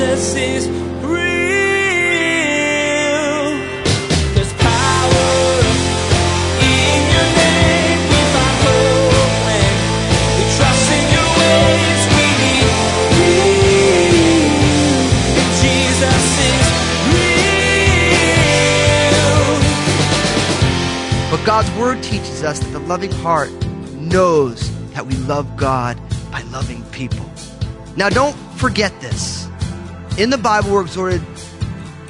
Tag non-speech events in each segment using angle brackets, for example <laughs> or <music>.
Jesus is. But God's word teaches us that the loving heart knows that we love God by loving people. Now, don't forget this. In the Bible, we're exhorted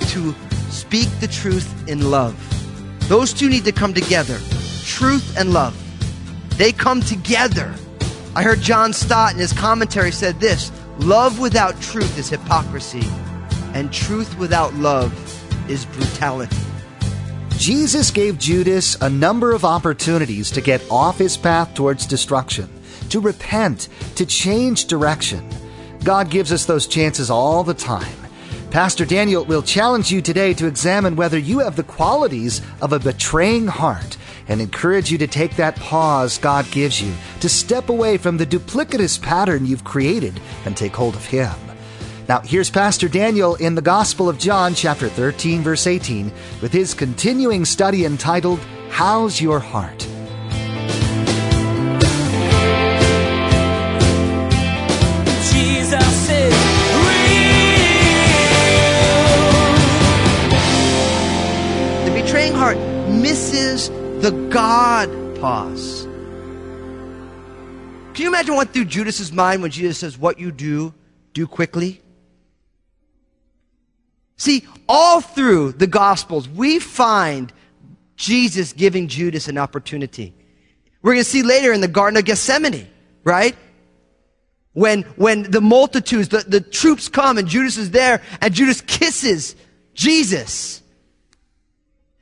to speak the truth in love. Those two need to come together truth and love. They come together. I heard John Stott in his commentary said this love without truth is hypocrisy, and truth without love is brutality. Jesus gave Judas a number of opportunities to get off his path towards destruction, to repent, to change direction. God gives us those chances all the time. Pastor Daniel will challenge you today to examine whether you have the qualities of a betraying heart and encourage you to take that pause God gives you to step away from the duplicitous pattern you've created and take hold of Him. Now, here's Pastor Daniel in the Gospel of John, chapter 13, verse 18, with his continuing study entitled, How's Your Heart? The God pause. Can you imagine what through Judas's mind when Jesus says, What you do, do quickly? See, all through the Gospels, we find Jesus giving Judas an opportunity. We're going to see later in the Garden of Gethsemane, right? When, when the multitudes, the, the troops come and Judas is there and Judas kisses Jesus.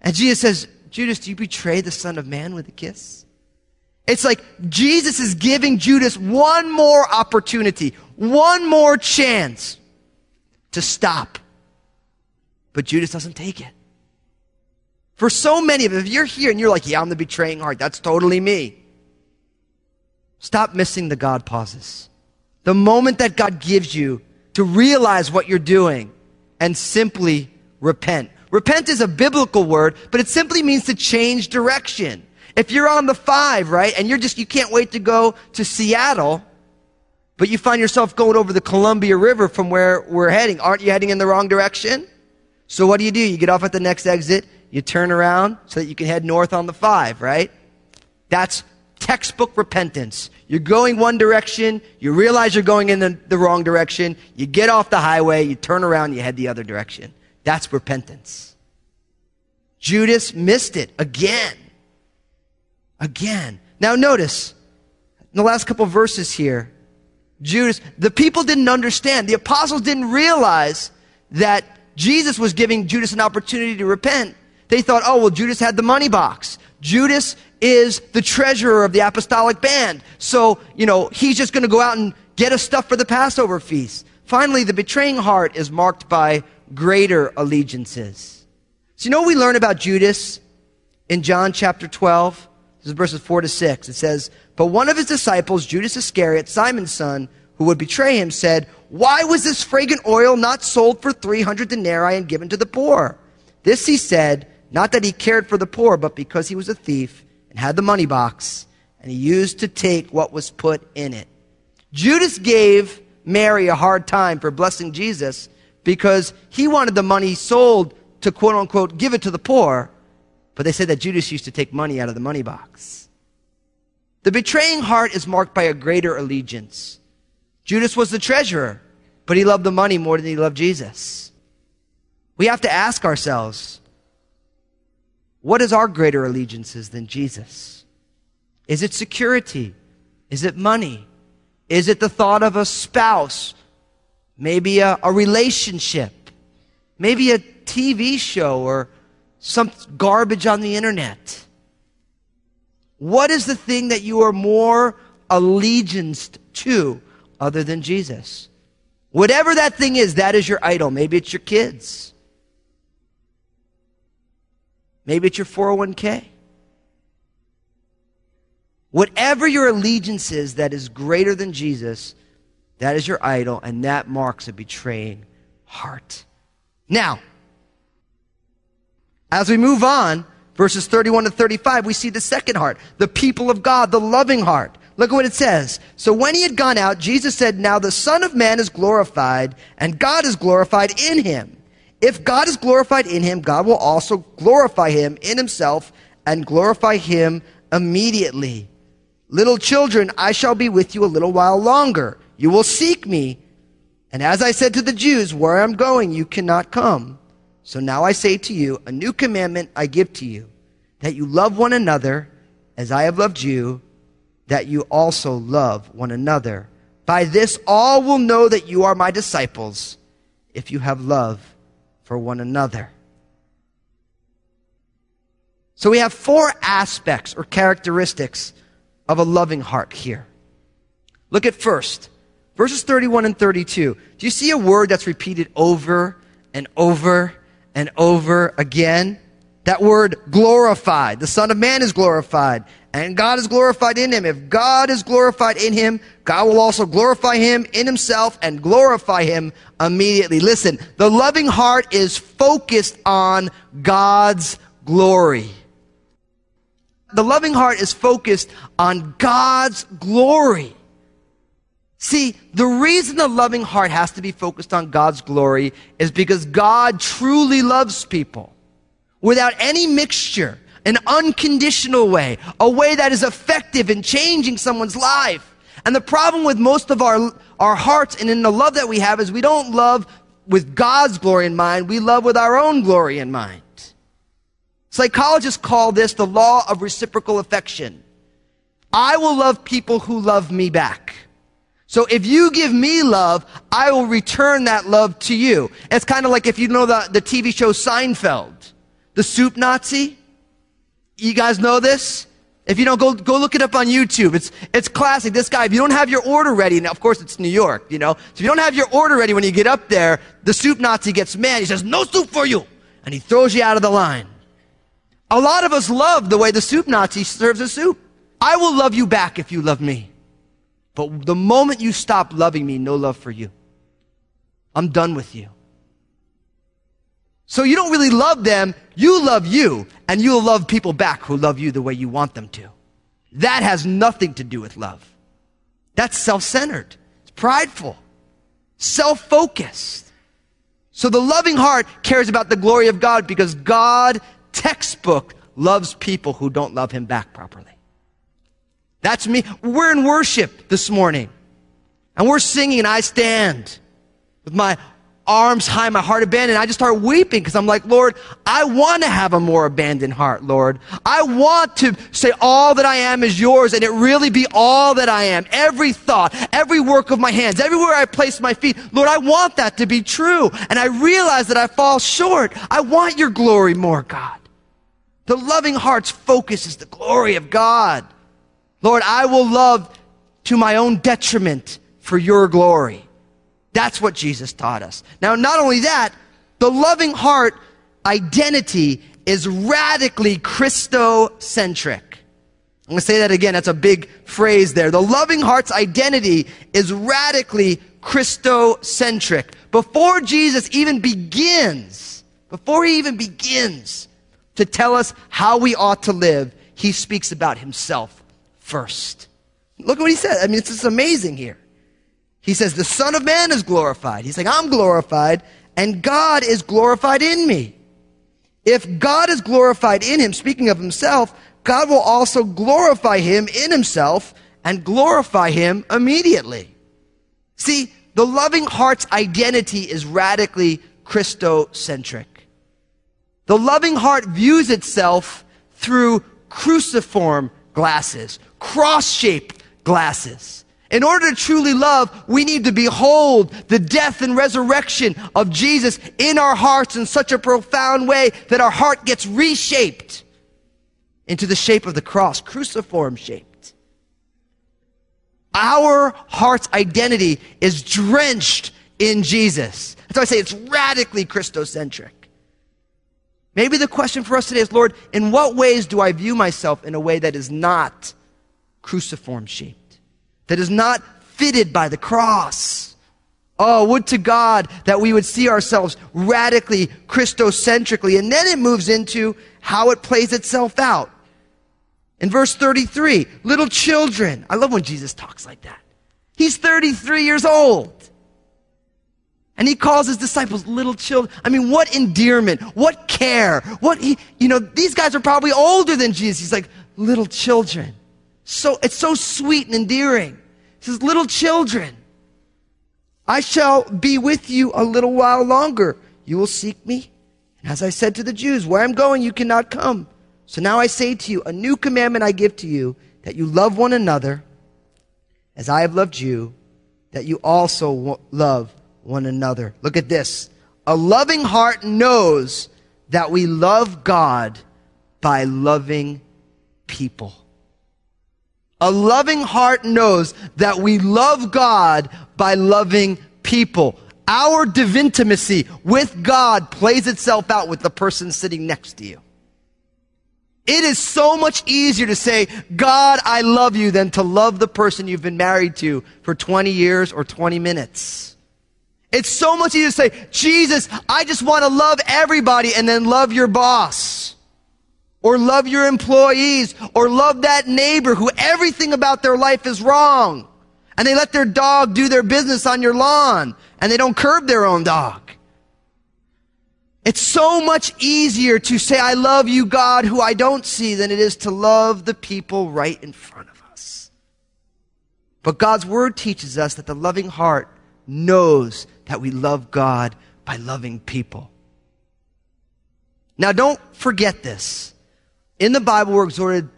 And Jesus says, Judas, do you betray the Son of Man with a kiss? It's like Jesus is giving Judas one more opportunity, one more chance to stop. But Judas doesn't take it. For so many of you, if you're here and you're like, yeah, I'm the betraying heart, that's totally me. Stop missing the God pauses. The moment that God gives you to realize what you're doing and simply repent. Repent is a biblical word, but it simply means to change direction. If you're on the five, right, and you're just, you can't wait to go to Seattle, but you find yourself going over the Columbia River from where we're heading, aren't you heading in the wrong direction? So what do you do? You get off at the next exit, you turn around so that you can head north on the five, right? That's textbook repentance. You're going one direction, you realize you're going in the, the, wrong direction, you get off the highway, you turn around, you head the other direction. That's repentance. Judas missed it again. Again. Now notice, in the last couple verses here, Judas, the people didn't understand. The apostles didn't realize that Jesus was giving Judas an opportunity to repent. They thought, oh, well, Judas had the money box. Judas is the treasurer of the apostolic band. So, you know, he's just going to go out and get us stuff for the Passover feast. Finally, the betraying heart is marked by greater allegiances. So, you know we learn about Judas in John chapter 12? This is verses 4 to 6. It says, But one of his disciples, Judas Iscariot, Simon's son, who would betray him, said, Why was this fragrant oil not sold for 300 denarii and given to the poor? This he said, not that he cared for the poor, but because he was a thief and had the money box, and he used to take what was put in it. Judas gave Mary a hard time for blessing Jesus because he wanted the money sold to quote unquote give it to the poor, but they said that Judas used to take money out of the money box. The betraying heart is marked by a greater allegiance. Judas was the treasurer, but he loved the money more than he loved Jesus. We have to ask ourselves, what is our greater allegiances than Jesus? Is it security? Is it money? Is it the thought of a spouse? Maybe a, a relationship? Maybe a TV show or some garbage on the internet? What is the thing that you are more allegianced to other than Jesus? Whatever that thing is, that is your idol. Maybe it's your kids. Maybe it's your 401k. Whatever your allegiance is that is greater than Jesus, that is your idol, and that marks a betraying heart. Now, as we move on, verses 31 to 35, we see the second heart, the people of God, the loving heart. Look at what it says. So when he had gone out, Jesus said, Now the Son of Man is glorified, and God is glorified in him. If God is glorified in him, God will also glorify him in himself and glorify him immediately. Little children, I shall be with you a little while longer. You will seek me. And as I said to the Jews, where I'm going, you cannot come. So now I say to you, a new commandment I give to you, that you love one another as I have loved you, that you also love one another. By this all will know that you are my disciples, if you have love for one another. So we have four aspects or characteristics of a loving heart here. Look at first, verses 31 and 32. Do you see a word that's repeated over and over and over again? That word glorified. The Son of Man is glorified and God is glorified in him. If God is glorified in him, God will also glorify him in himself and glorify him immediately. Listen, the loving heart is focused on God's glory. The loving heart is focused on God's glory. See, the reason the loving heart has to be focused on God's glory is because God truly loves people without any mixture, an unconditional way, a way that is effective in changing someone's life. And the problem with most of our, our hearts and in the love that we have is we don't love with God's glory in mind, we love with our own glory in mind. Psychologists call this the law of reciprocal affection. I will love people who love me back. So if you give me love, I will return that love to you. It's kind of like if you know the, the TV show Seinfeld, the soup Nazi. You guys know this? If you don't, go, go look it up on YouTube. It's, it's classic. This guy, if you don't have your order ready, now of course it's New York, you know. So if you don't have your order ready when you get up there, the soup Nazi gets mad. He says, no soup for you. And he throws you out of the line. A lot of us love the way the soup Nazi serves a soup. I will love you back if you love me. But the moment you stop loving me, no love for you. I'm done with you. So you don't really love them. You love you, and you'll love people back who love you the way you want them to. That has nothing to do with love. That's self-centered. It's prideful. Self-focused. So the loving heart cares about the glory of God because God textbook loves people who don't love him back properly. That's me. We're in worship this morning. And we're singing, and I stand with my arms high, my heart abandoned. I just start weeping because I'm like, Lord, I want to have a more abandoned heart, Lord. I want to say all that I am is yours and it really be all that I am. Every thought, every work of my hands, everywhere I place my feet. Lord, I want that to be true. And I realize that I fall short. I want your glory more, God. The loving heart's focus is the glory of God. Lord, I will love to my own detriment for your glory. That's what Jesus taught us. Now, not only that, the loving heart identity is radically Christocentric. I'm going to say that again. That's a big phrase there. The loving heart's identity is radically Christocentric. Before Jesus even begins, before he even begins to tell us how we ought to live, he speaks about himself first. Look at what he said. I mean, it's just amazing here. He says, the Son of Man is glorified. He's like, I'm glorified, and God is glorified in me. If God is glorified in him, speaking of himself, God will also glorify him in himself and glorify him immediately. See, the loving heart's identity is radically Christocentric. The loving heart views itself through cruciform glasses, cross-shaped glasses. In order to truly love, we need to behold the death and resurrection of Jesus in our hearts in such a profound way that our heart gets reshaped into the shape of the cross, cruciform shaped. Our heart's identity is drenched in Jesus. That's why I say it's radically Christocentric. Maybe the question for us today is, Lord, in what ways do I view myself in a way that is not cruciform shaped? that is not fitted by the cross. Oh, would to God that we would see ourselves radically Christocentrically. And then it moves into how it plays itself out. In verse 33, little children. I love when Jesus talks like that. He's 33 years old. And he calls his disciples little children. I mean, what endearment, what care, what he, you know, these guys are probably older than Jesus. He's like, little children. So, it's so sweet and endearing. He says, little children. I shall be with you a little while longer. You will seek me. And as I said to the Jews, where I'm going, you cannot come. So now I say to you, a new commandment I give to you, that you love one another as I have loved you, that you also love one another. Look at this. A loving heart knows that we love God by loving people. A loving heart knows that we love God by loving people. Our divintimacy with God plays itself out with the person sitting next to you. It is so much easier to say, God, I love you than to love the person you've been married to for 20 years or 20 minutes. It's so much easier to say, Jesus, I just want to love everybody and then love your boss or love your employees or love that neighbor who everything about their life is wrong. And they let their dog do their business on your lawn and they don't curb their own dog. It's so much easier to say, I love you, God, who I don't see, than it is to love the people right in front of us. But God's word teaches us that the loving heart knows that we love God by loving people. Now, don't forget this. In the Bible, we're exhorted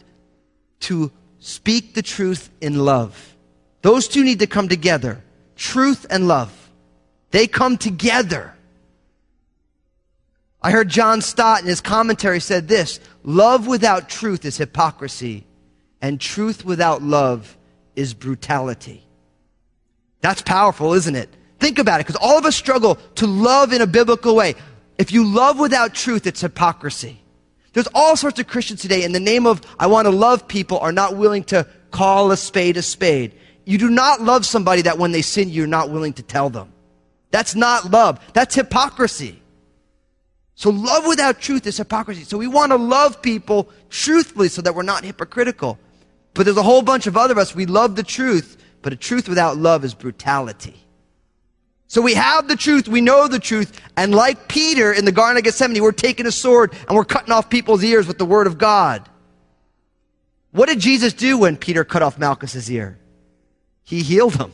to speak the truth in love. Those two need to come together. Truth and love. They come together. I heard John Stott in his commentary said this, love without truth is hypocrisy, and truth without love is brutality. That's powerful, isn't it? Think about it, because all of us struggle to love in a biblical way. If you love without truth, it's hypocrisy. There's all sorts of Christians today in the name of I want to love people are not willing to call a spade a spade. You do not love somebody that when they sin, you're not willing to tell them. That's not love. That's hypocrisy. So love without truth is hypocrisy. So we want to love people truthfully so that we're not hypocritical. But there's a whole bunch of other us. We love the truth, but a truth without love is brutality. So we have the truth, we know the truth, and like Peter in the Garden of Gethsemane, we're taking a sword and we're cutting off people's ears with the word of God. What did Jesus do when Peter cut off Malchus's ear? He healed him.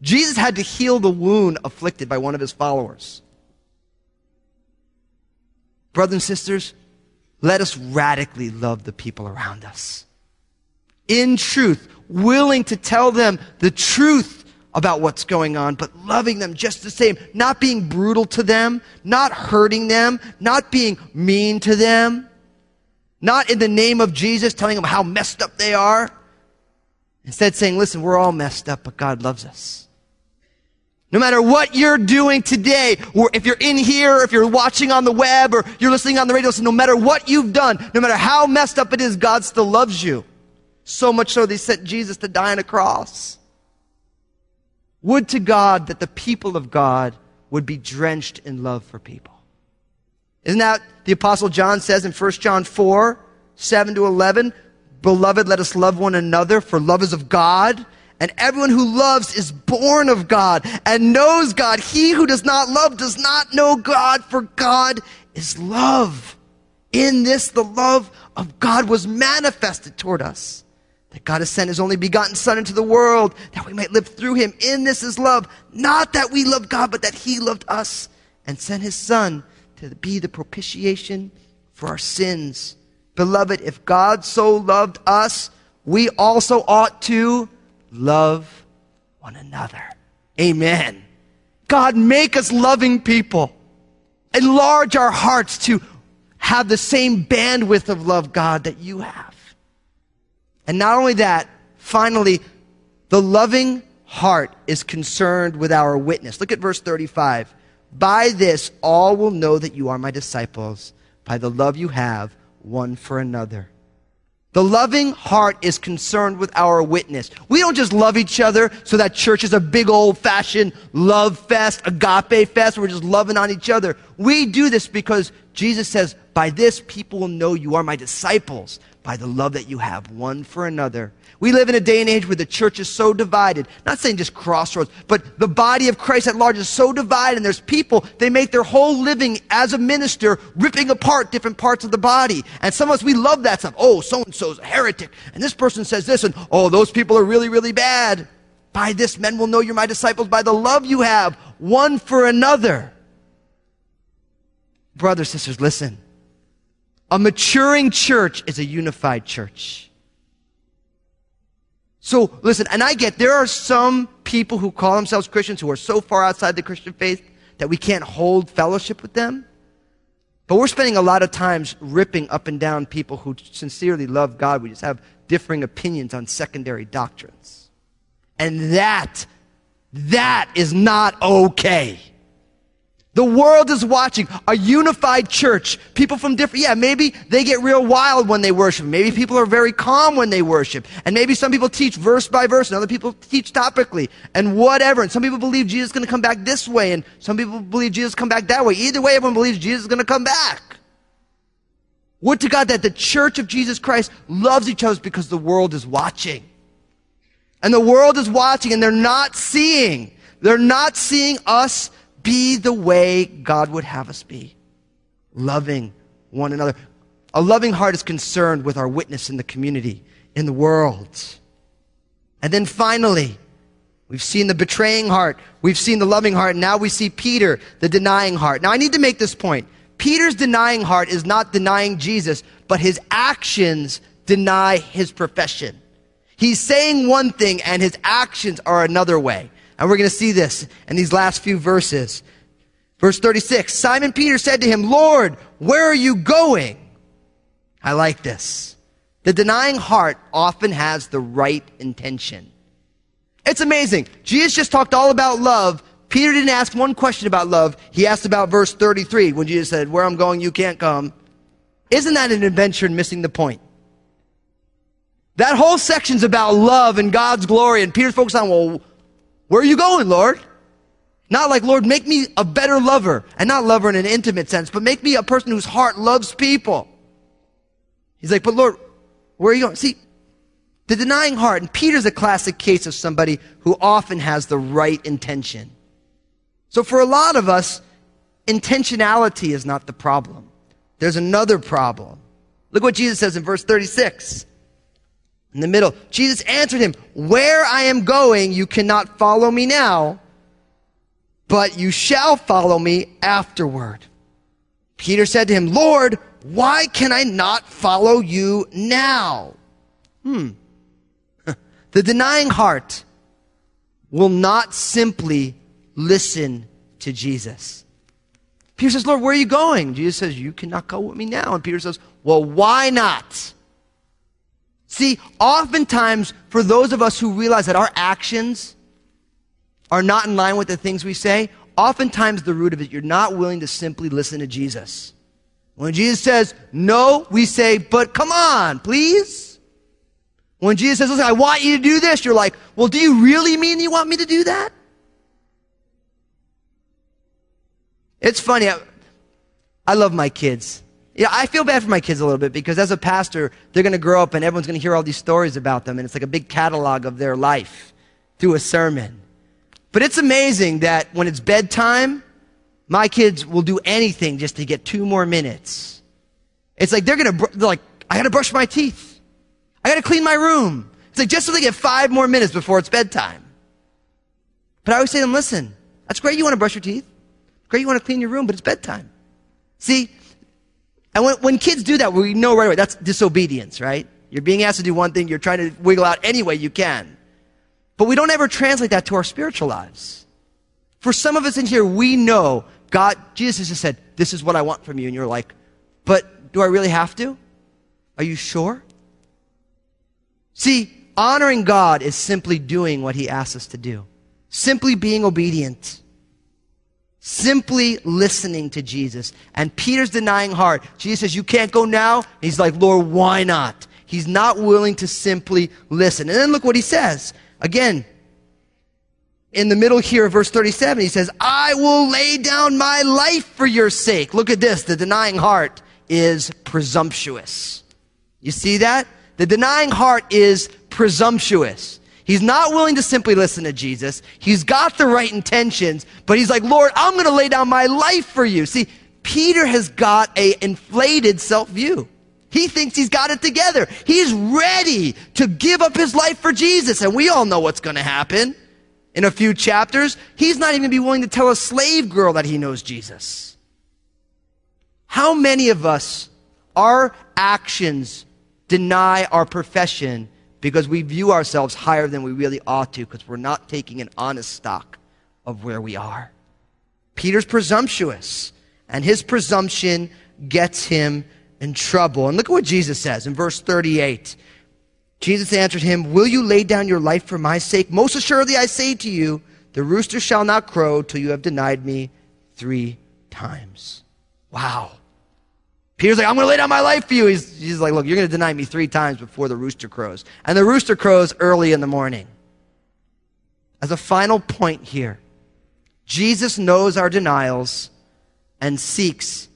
Jesus had to heal the wound afflicted by one of his followers. Brothers and sisters, let us radically love the people around us. In truth, willing to tell them the truth about what's going on, but loving them just the same, not being brutal to them, not hurting them, not being mean to them, not in the name of Jesus telling them how messed up they are. Instead saying, listen, we're all messed up, but God loves us. No matter what you're doing today, or if you're in here, if you're watching on the web, or you're listening on the radio, no matter what you've done, no matter how messed up it is, God still loves you. So much so they sent Jesus to die on a cross. Would to God that the people of God would be drenched in love for people. Isn't that the apostle John says in 1 John 4, 7 to 11? Beloved, let us love one another for love is of God. And everyone who loves is born of God and knows God. He who does not love does not know God, for God is love. In this, the love of God was manifested toward us that God has sent his only begotten Son into the world that we might live through him. In this is love. Not that we love God, but that he loved us and sent his Son to be the propitiation for our sins. Beloved, if God so loved us, we also ought to love one another. Amen. God, make us loving people. Enlarge our hearts to have the same bandwidth of love, God, that you have. And not only that, finally, the loving heart is concerned with our witness. Look at verse 35. By this, all will know that you are my disciples, by the love you have one for another. The loving heart is concerned with our witness. We don't just love each other so that church is a big old fashioned love fest, agape fest, we're just loving on each other. We do this because Jesus says, by this people will know you are my disciples, by the love that you have one for another. We live in a day and age where the church is so divided. Not saying just crossroads, but the body of Christ at large is so divided and there's people, they make their whole living as a minister ripping apart different parts of the body. And some of us, we love that stuff. Oh, so and so's a heretic. And this person says this and oh, those people are really, really bad. By this men will know you're my disciples by the love you have one for another. Brothers, sisters, listen. A maturing church is a unified church. So listen, and I get there are some people who call themselves Christians who are so far outside the Christian faith that we can't hold fellowship with them. But we're spending a lot of times ripping up and down people who sincerely love God. We just have differing opinions on secondary doctrines. And that, that is not okay. The world is watching a unified church. People from different, yeah, maybe they get real wild when they worship. Maybe people are very calm when they worship. And maybe some people teach verse by verse and other people teach topically and whatever. And some people believe Jesus is going to come back this way and some people believe Jesus come back that way. Either way, everyone believes Jesus is going to come back. Would to God that the church of Jesus Christ loves each other because the world is watching. And the world is watching and they're not seeing. They're not seeing us be the way God would have us be. Loving one another. A loving heart is concerned with our witness in the community, in the world. And then finally, we've seen the betraying heart, we've seen the loving heart, now we see Peter, the denying heart. Now I need to make this point. Peter's denying heart is not denying Jesus, but his actions deny his profession. He's saying one thing and his actions are another way. And we're going to see this in these last few verses. Verse 36 Simon Peter said to him, Lord, where are you going? I like this. The denying heart often has the right intention. It's amazing. Jesus just talked all about love. Peter didn't ask one question about love. He asked about verse 33 when Jesus said, Where I'm going, you can't come. Isn't that an adventure in missing the point? That whole section's about love and God's glory, and Peter's focused on, well, where are you going, Lord? Not like, Lord, make me a better lover, and not lover in an intimate sense, but make me a person whose heart loves people. He's like, but Lord, where are you going? See, the denying heart, and Peter's a classic case of somebody who often has the right intention. So for a lot of us, intentionality is not the problem. There's another problem. Look what Jesus says in verse 36 in the middle. Jesus answered him, Where I am going, you cannot follow me now, but you shall follow me afterward. Peter said to him, Lord, why can I not follow you now? Hmm. <laughs> the denying heart will not simply listen to Jesus. Peter says, Lord, where are you going? Jesus says, You cannot go with me now. And Peter says, Well, why not? See, oftentimes, for those of us who realize that our actions are not in line with the things we say, oftentimes the root of it, you're not willing to simply listen to Jesus. When Jesus says no, we say, but come on, please. When Jesus says, listen, I want you to do this, you're like, well, do you really mean you want me to do that? It's funny. I, I love my kids. Yeah, I feel bad for my kids a little bit because as a pastor, they're going to grow up and everyone's going to hear all these stories about them, and it's like a big catalog of their life through a sermon. But it's amazing that when it's bedtime, my kids will do anything just to get two more minutes. It's like they're going to, like, I got to brush my teeth. I got to clean my room. It's like just so they get five more minutes before it's bedtime. But I always say to them, listen, that's great you want to brush your teeth. Great you want to clean your room, but it's bedtime. See, and when, when kids do that, we know right away that's disobedience, right? You're being asked to do one thing, you're trying to wiggle out any way you can. But we don't ever translate that to our spiritual lives. For some of us in here, we know God, Jesus just said, This is what I want from you. And you're like, But do I really have to? Are you sure? See, honoring God is simply doing what He asks us to do, simply being obedient simply listening to Jesus. And Peter's denying heart. Jesus says, You can't go now. He's like, Lord, why not? He's not willing to simply listen. And then look what he says. Again, in the middle here verse 37, he says, I will lay down my life for your sake. Look at this. The denying heart is presumptuous. You see that? The denying heart is presumptuous. He's not willing to simply listen to Jesus. He's got the right intentions, but he's like, Lord, I'm going to lay down my life for you. See, Peter has got a inflated self-view. He thinks he's got it together. He's ready to give up his life for Jesus. And we all know what's going to happen in a few chapters. He's not even going to be willing to tell a slave girl that he knows Jesus. How many of us, our actions deny our profession because we view ourselves higher than we really ought to because we're not taking an honest stock of where we are. Peter's presumptuous, and his presumption gets him in trouble. And look at what Jesus says in verse 38. Jesus answered him, Will you lay down your life for my sake? Most assuredly I say to you, the rooster shall not crow till you have denied me three times. Wow. Peter's like, I'm going to lay down my life for you. He's, he's like, look, you're going to deny me three times before the rooster crows. And the rooster crows early in the morning. As a final point here, Jesus knows our denials and seeks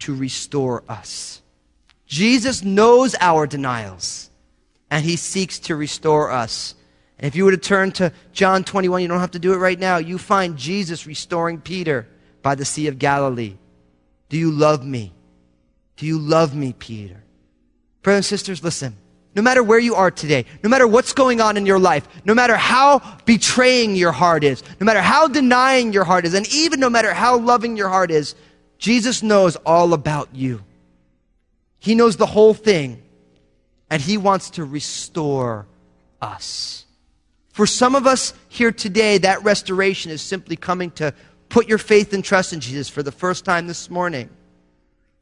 to restore us. Jesus knows our denials and he seeks to restore us. And if you were to turn to John 21, you don't have to do it right now. You find Jesus restoring Peter by the Sea of Galilee. Do you love me? Do you love me, Peter? Brothers and sisters, listen. No matter where you are today, no matter what's going on in your life, no matter how betraying your heart is, no matter how denying your heart is, and even no matter how loving your heart is, Jesus knows all about you. He knows the whole thing, and He wants to restore us. For some of us here today, that restoration is simply coming to put your faith and trust in Jesus for the first time this morning.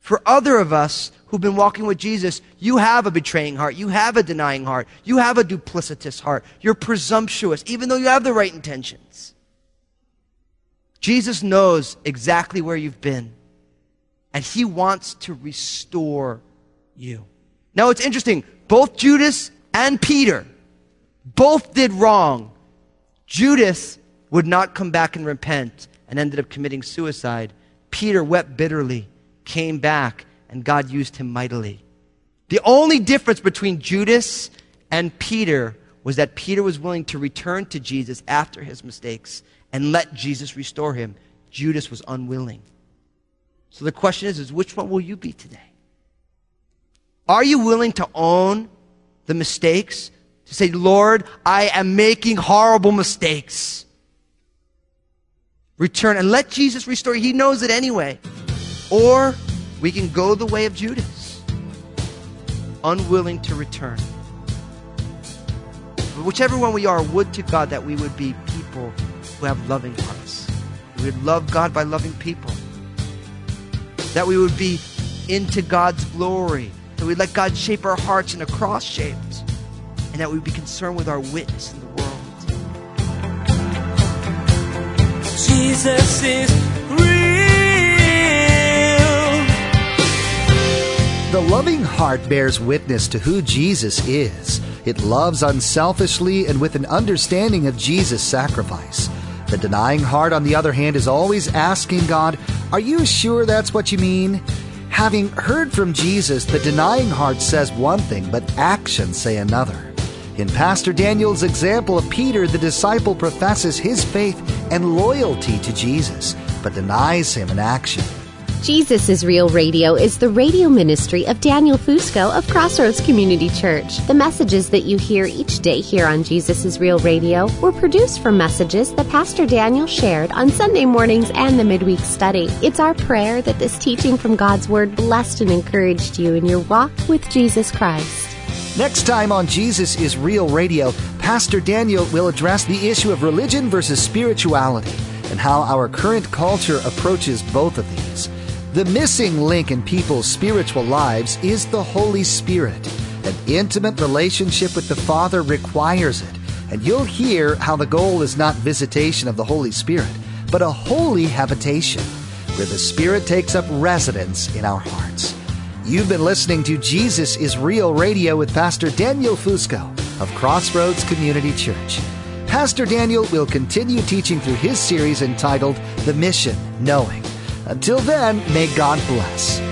For other of us who've been walking with Jesus, you have a betraying heart. You have a denying heart. You have a duplicitous heart. You're presumptuous, even though you have the right intentions. Jesus knows exactly where you've been, and he wants to restore you. Now it's interesting. Both Judas and Peter both did wrong. Judas would not come back and repent and ended up committing suicide. Peter wept bitterly came back and God used him mightily. The only difference between Judas and Peter was that Peter was willing to return to Jesus after his mistakes and let Jesus restore him. Judas was unwilling. So the question is, is which one will you be today? Are you willing to own the mistakes? To say, Lord, I am making horrible mistakes. Return and let Jesus restore. He knows it anyway. Or we can go the way of Judas, unwilling to return. But whichever one we are, would to God that we would be people who have loving hearts. We would love God by loving people. That we would be into God's glory. That we'd let God shape our hearts in a cross shape. And that we'd be concerned with our witness in the world. Jesus is real. The loving heart bears witness to who Jesus is. It loves unselfishly and with an understanding of Jesus' sacrifice. The denying heart, on the other hand, is always asking God, Are you sure that's what you mean? Having heard from Jesus, the denying heart says one thing, but actions say another. In Pastor Daniel's example of Peter, the disciple professes his faith and loyalty to Jesus, but denies him in action. Jesus is Real Radio is the radio ministry of Daniel Fusco of Crossroads Community Church. The messages that you hear each day here on Jesus is Real Radio were produced from messages that Pastor Daniel shared on Sunday mornings and the midweek study. It's our prayer that this teaching from God's Word blessed and encouraged you in your walk with Jesus Christ. Next time on Jesus is Real Radio, Pastor Daniel will address the issue of religion versus spirituality and how our current culture approaches both of these. The missing link in people's spiritual lives is the Holy Spirit. An intimate relationship with the Father requires it, and you'll hear how the goal is not visitation of the Holy Spirit, but a holy habitation, where the Spirit takes up residence in our hearts. You've been listening to Jesus is Real Radio with Pastor Daniel Fusco of Crossroads Community Church. Pastor Daniel will continue teaching through his series entitled The Mission Knowing. Until then, may God bless.